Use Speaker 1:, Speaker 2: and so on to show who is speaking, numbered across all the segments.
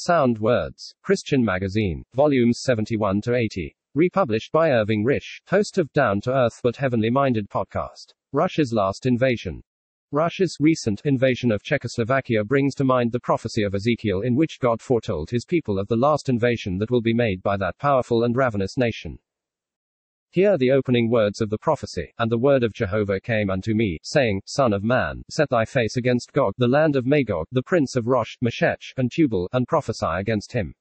Speaker 1: Sound Words, Christian Magazine, volumes 71 to 80. Republished by Irving Risch, host of Down to Earth but Heavenly Minded podcast. Russia's last invasion. Russia's recent invasion of Czechoslovakia brings to mind the prophecy of Ezekiel in which God foretold his people of the last invasion that will be made by that powerful and ravenous nation. Hear the opening words of the prophecy. And the word of Jehovah came unto me, saying, Son of man, set thy face against Gog, the land of Magog, the prince of Rosh, Meshech, and Tubal, and prophesy against him.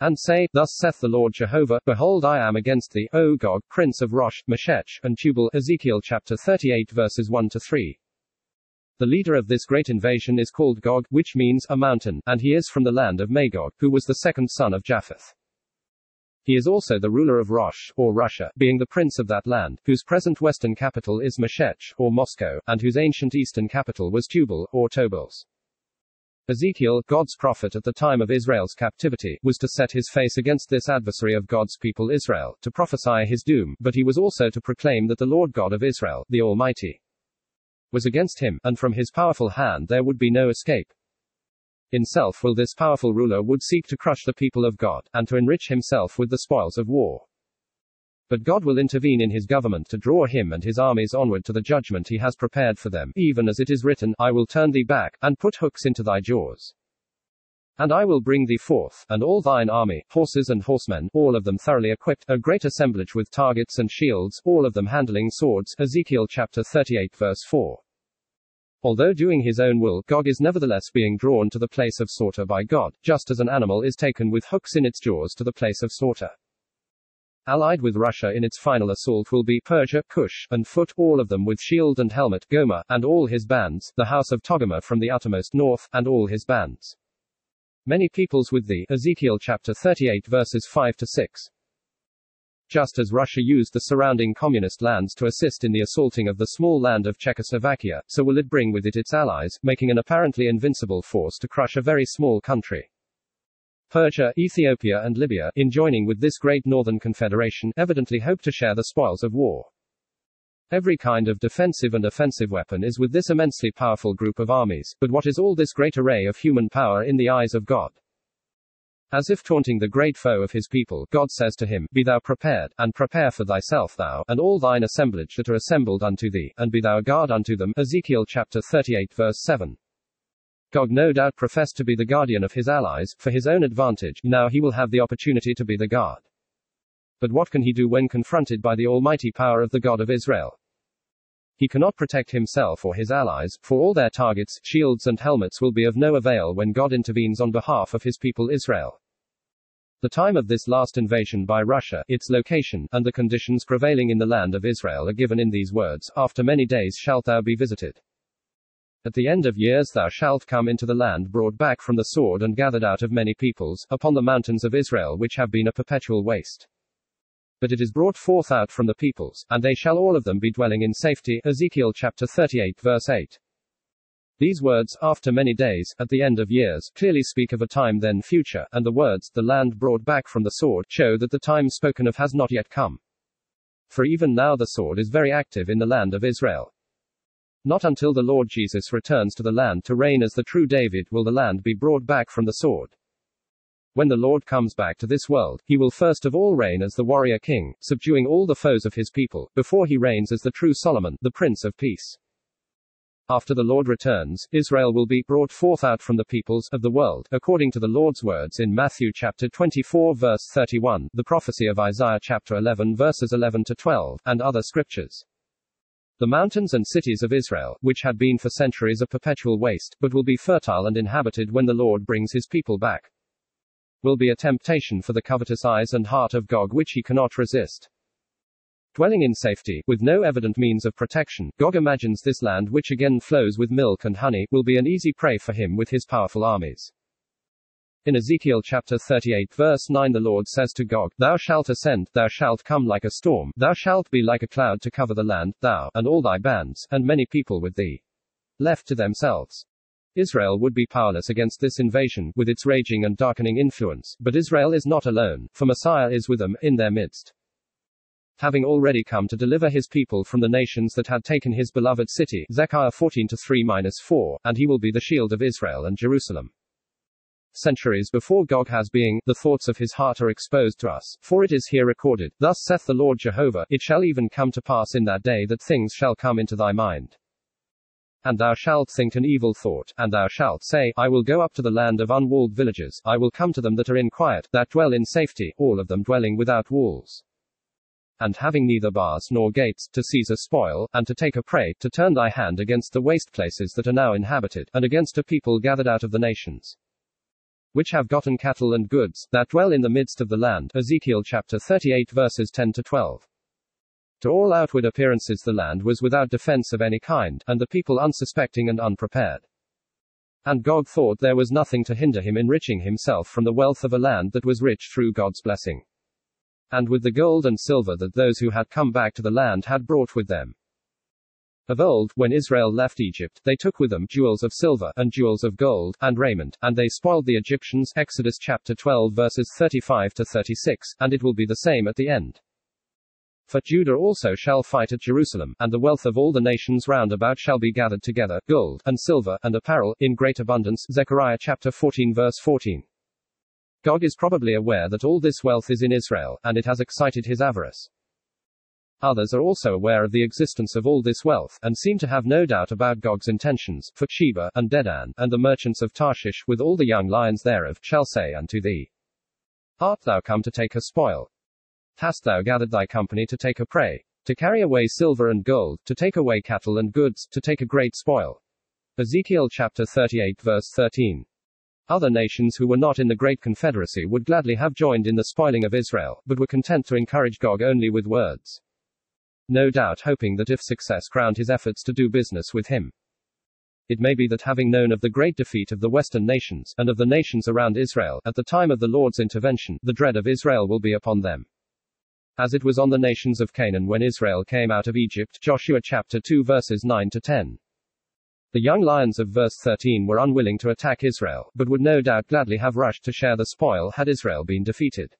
Speaker 1: And say, Thus saith the Lord Jehovah, Behold, I am against thee, O Gog, prince of Rosh, Meshech, and Tubal. Ezekiel chapter 38 verses 1 to 3. The leader of this great invasion is called Gog, which means a mountain, and he is from the land of Magog, who was the second son of Japheth. He is also the ruler of Rosh, or Russia, being the prince of that land, whose present western capital is Meshech, or Moscow, and whose ancient eastern capital was Tubal, or Tobolsk. Ezekiel, God's prophet at the time of Israel's captivity, was to set his face against this adversary of God's people Israel, to prophesy his doom, but he was also to proclaim that the Lord God of Israel, the Almighty, was against him, and from his powerful hand there would be no escape. In self will this powerful ruler would seek to crush the people of God, and to enrich himself with the spoils of war. But God will intervene in his government to draw him and his armies onward to the judgment he has prepared for them, even as it is written, I will turn thee back, and put hooks into thy jaws. And I will bring thee forth, and all thine army, horses and horsemen, all of them thoroughly equipped, a great assemblage with targets and shields, all of them handling swords. Ezekiel chapter 38 verse 4. Although doing his own will, Gog is nevertheless being drawn to the place of slaughter by God, just as an animal is taken with hooks in its jaws to the place of slaughter. Allied with Russia in its final assault will be Persia, Cush, and Phut, all of them with shield and helmet, Gomer, and all his bands, the house of Togarmah from the uttermost north, and all his bands. Many peoples with thee. Ezekiel chapter 38 verses 5 to 6 just as Russia used the surrounding communist lands to assist in the assaulting of the small land of Czechoslovakia, so will it bring with it its allies, making an apparently invincible force to crush a very small country. Persia, Ethiopia, and Libya, in joining with this great northern confederation, evidently hope to share the spoils of war. Every kind of defensive and offensive weapon is with this immensely powerful group of armies, but what is all this great array of human power in the eyes of God? As if taunting the great foe of his people, Gog says to him, Be thou prepared, and prepare for thyself thou, and all thine assemblage that are assembled unto thee, and be thou a guard unto them. Ezekiel chapter 38 verse 7. God no doubt professed to be the guardian of his allies, for his own advantage, now he will have the opportunity to be the guard. But what can he do when confronted by the almighty power of the God of Israel? He cannot protect himself or his allies, for all their targets, shields, and helmets will be of no avail when God intervenes on behalf of his people Israel. The time of this last invasion by Russia, its location, and the conditions prevailing in the land of Israel are given in these words After many days shalt thou be visited. At the end of years thou shalt come into the land brought back from the sword and gathered out of many peoples, upon the mountains of Israel which have been a perpetual waste. But it is brought forth out from the peoples, and they shall all of them be dwelling in safety. Ezekiel chapter 38 verse 8. These words, after many days, at the end of years, clearly speak of a time then future, and the words, the land brought back from the sword, show that the time spoken of has not yet come. For even now the sword is very active in the land of Israel. Not until the Lord Jesus returns to the land to reign as the true David will the land be brought back from the sword. When the Lord comes back to this world, he will first of all reign as the warrior king, subduing all the foes of his people, before he reigns as the true Solomon, the Prince of Peace. After the Lord returns, Israel will be brought forth out from the peoples of the world, according to the Lord's words in Matthew chapter 24 verse 31, the prophecy of Isaiah chapter 11 verses 11 to 12, and other scriptures. The mountains and cities of Israel, which had been for centuries a perpetual waste, but will be fertile and inhabited when the Lord brings his people back, will be a temptation for the covetous eyes and heart of Gog which he cannot resist. Dwelling in safety, with no evident means of protection, Gog imagines this land which again flows with milk and honey, will be an easy prey for him with his powerful armies. In Ezekiel chapter 38 verse 9 the Lord says to Gog, Thou shalt ascend, thou shalt come like a storm, thou shalt be like a cloud to cover the land, thou, and all thy bands, and many people with thee. Left to themselves. Israel would be powerless against this invasion, with its raging and darkening influence, but Israel is not alone, for Messiah is with them, in their midst having already come to deliver his people from the nations that had taken his beloved city, Zechariah 14 3 4, and he will be the shield of Israel and Jerusalem. centuries before Gog has being, the thoughts of his heart are exposed to us, for it is here recorded, Thus saith the Lord Jehovah, It shall even come to pass in that day that things shall come into thy mind. And thou shalt think an evil thought, and thou shalt say, I will go up to the land of unwalled villages, I will come to them that are in quiet, that dwell in safety, all of them dwelling without walls and having neither bars nor gates, to seize a spoil, and to take a prey, to turn thy hand against the waste places that are now inhabited, and against a people gathered out of the nations, which have gotten cattle and goods, that dwell in the midst of the land. Ezekiel chapter 38 verses 10 to 12. To all outward appearances the land was without defense of any kind, and the people unsuspecting and unprepared. And Gog thought there was nothing to hinder him enriching himself from the wealth of a land that was rich through God's blessing and with the gold and silver that those who had come back to the land had brought with them. Of old, when Israel left Egypt, they took with them jewels of silver, and jewels of gold, and raiment, and they spoiled the Egyptians. Exodus chapter 12 verses 35 to 36, and it will be the same at the end. For Judah also shall fight at Jerusalem, and the wealth of all the nations round about shall be gathered together, gold, and silver, and apparel, in great abundance. Zechariah chapter 14 verse 14. Gog is probably aware that all this wealth is in Israel, and it has excited his avarice. Others are also aware of the existence of all this wealth, and seem to have no doubt about Gog's intentions, for Sheba, and Dedan, and the merchants of Tarshish, with all the young lions thereof, shall say unto thee, Art thou come to take a spoil? Hast thou gathered thy company to take a prey? To carry away silver and gold, to take away cattle and goods, to take a great spoil? Ezekiel chapter 38 verse 13. Other nations who were not in the Great Confederacy would gladly have joined in the spoiling of Israel, but were content to encourage Gog only with words. No doubt hoping that if success crowned his efforts to do business with him, it may be that having known of the great defeat of the Western nations, and of the nations around Israel, at the time of the Lord's intervention, the dread of Israel will be upon them. As it was on the nations of Canaan when Israel came out of Egypt, Joshua chapter 2 verses 9 to 10. The young lions of verse 13 were unwilling to attack Israel, but would no doubt gladly have rushed to share the spoil had Israel been defeated.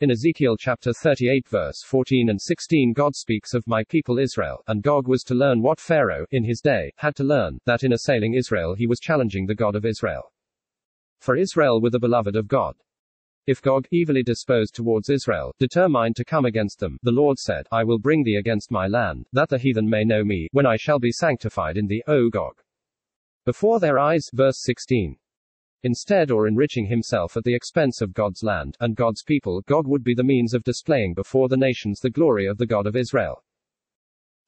Speaker 1: In Ezekiel chapter 38 verse 14 and 16 God speaks of my people Israel, and Gog was to learn what Pharaoh, in his day, had to learn, that in assailing Israel he was challenging the God of Israel. For Israel were the beloved of God. If Gog, evilly disposed towards Israel, determined to come against them, the Lord said, I will bring thee against my land, that the heathen may know me, when I shall be sanctified in thee, O Gog. Before their eyes, verse 16. Instead or enriching himself at the expense of God's land, and God's people, Gog would be the means of displaying before the nations the glory of the God of Israel.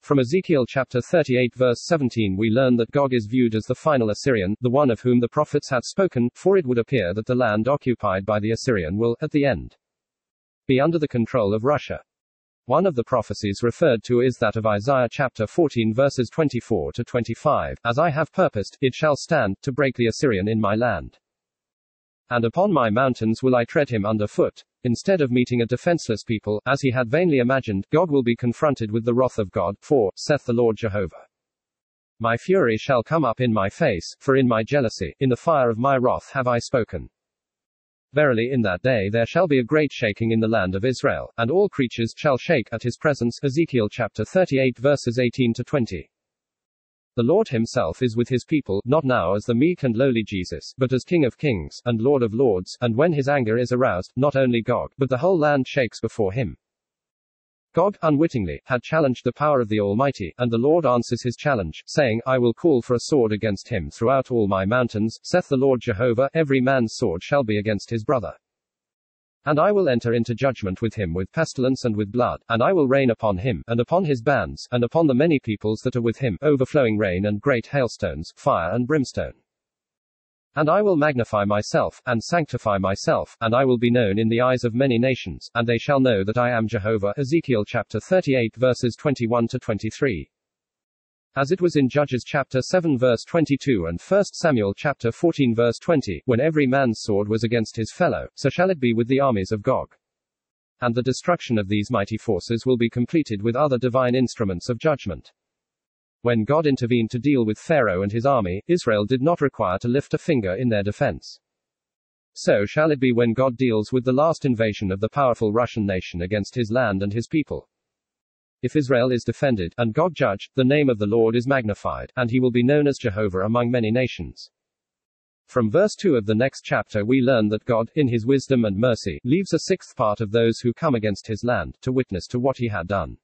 Speaker 1: From Ezekiel chapter 38 verse 17 we learn that Gog is viewed as the final Assyrian, the one of whom the prophets had spoken, for it would appear that the land occupied by the Assyrian will, at the end, be under the control of Russia. One of the prophecies referred to is that of Isaiah chapter 14 verses 24 to 25, As I have purposed, it shall stand, to break the Assyrian in my land. And upon my mountains will I tread him under foot. Instead of meeting a defenseless people, as he had vainly imagined, Gog will be confronted with the wrath of God, for, saith the Lord Jehovah. My fury shall come up in my face, for in my jealousy, in the fire of my wrath have I spoken. Verily in that day there shall be a great shaking in the land of Israel, and all creatures shall shake at his presence. Ezekiel chapter 38 verses 18 to 20. The Lord himself is with his people, not now as the meek and lowly Jesus, but as King of kings, and Lord of lords, and when his anger is aroused, not only Gog, but the whole land shakes before him. Gog, unwittingly, had challenged the power of the Almighty, and the Lord answers his challenge, saying, I will call for a sword against him throughout all my mountains, saith the Lord Jehovah, every man's sword shall be against his brother. And I will enter into judgment with him with pestilence and with blood, and I will rain upon him, and upon his bands, and upon the many peoples that are with him, overflowing rain and great hailstones, fire and brimstone. And I will magnify myself, and sanctify myself, and I will be known in the eyes of many nations, and they shall know that I am Jehovah. Ezekiel chapter 38 verses 21 to 23 as it was in Judges chapter 7 verse 22 and 1 Samuel chapter 14 verse 20, when every man's sword was against his fellow, so shall it be with the armies of Gog. And the destruction of these mighty forces will be completed with other divine instruments of judgment. When God intervened to deal with Pharaoh and his army, Israel did not require to lift a finger in their defense. So shall it be when God deals with the last invasion of the powerful Russian nation against his land and his people. If Israel is defended, and God judge, the name of the Lord is magnified, and he will be known as Jehovah among many nations. From verse 2 of the next chapter, we learn that God, in his wisdom and mercy, leaves a sixth part of those who come against his land, to witness to what he had done.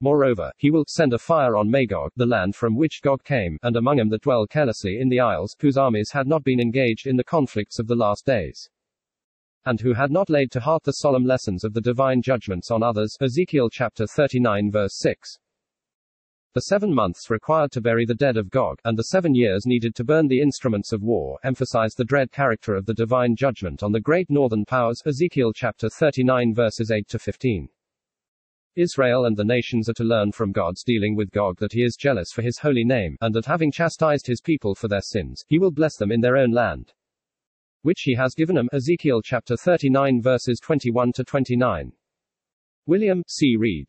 Speaker 1: Moreover, he will send a fire on Magog, the land from which Gog came, and among them that dwell carelessly in the isles, whose armies had not been engaged in the conflicts of the last days. And who had not laid to heart the solemn lessons of the divine judgments on others. Ezekiel chapter 39 verse 6. The seven months required to bury the dead of Gog, and the seven years needed to burn the instruments of war, emphasize the dread character of the divine judgment on the great northern powers. Ezekiel chapter 39 verses 8 to 15. Israel and the nations are to learn from God's dealing with Gog that he is jealous for his holy name, and that having chastised his people for their sins, he will bless them in their own land. Which he has given them. Ezekiel chapter 39 verses 21 to 29. William C. Reed.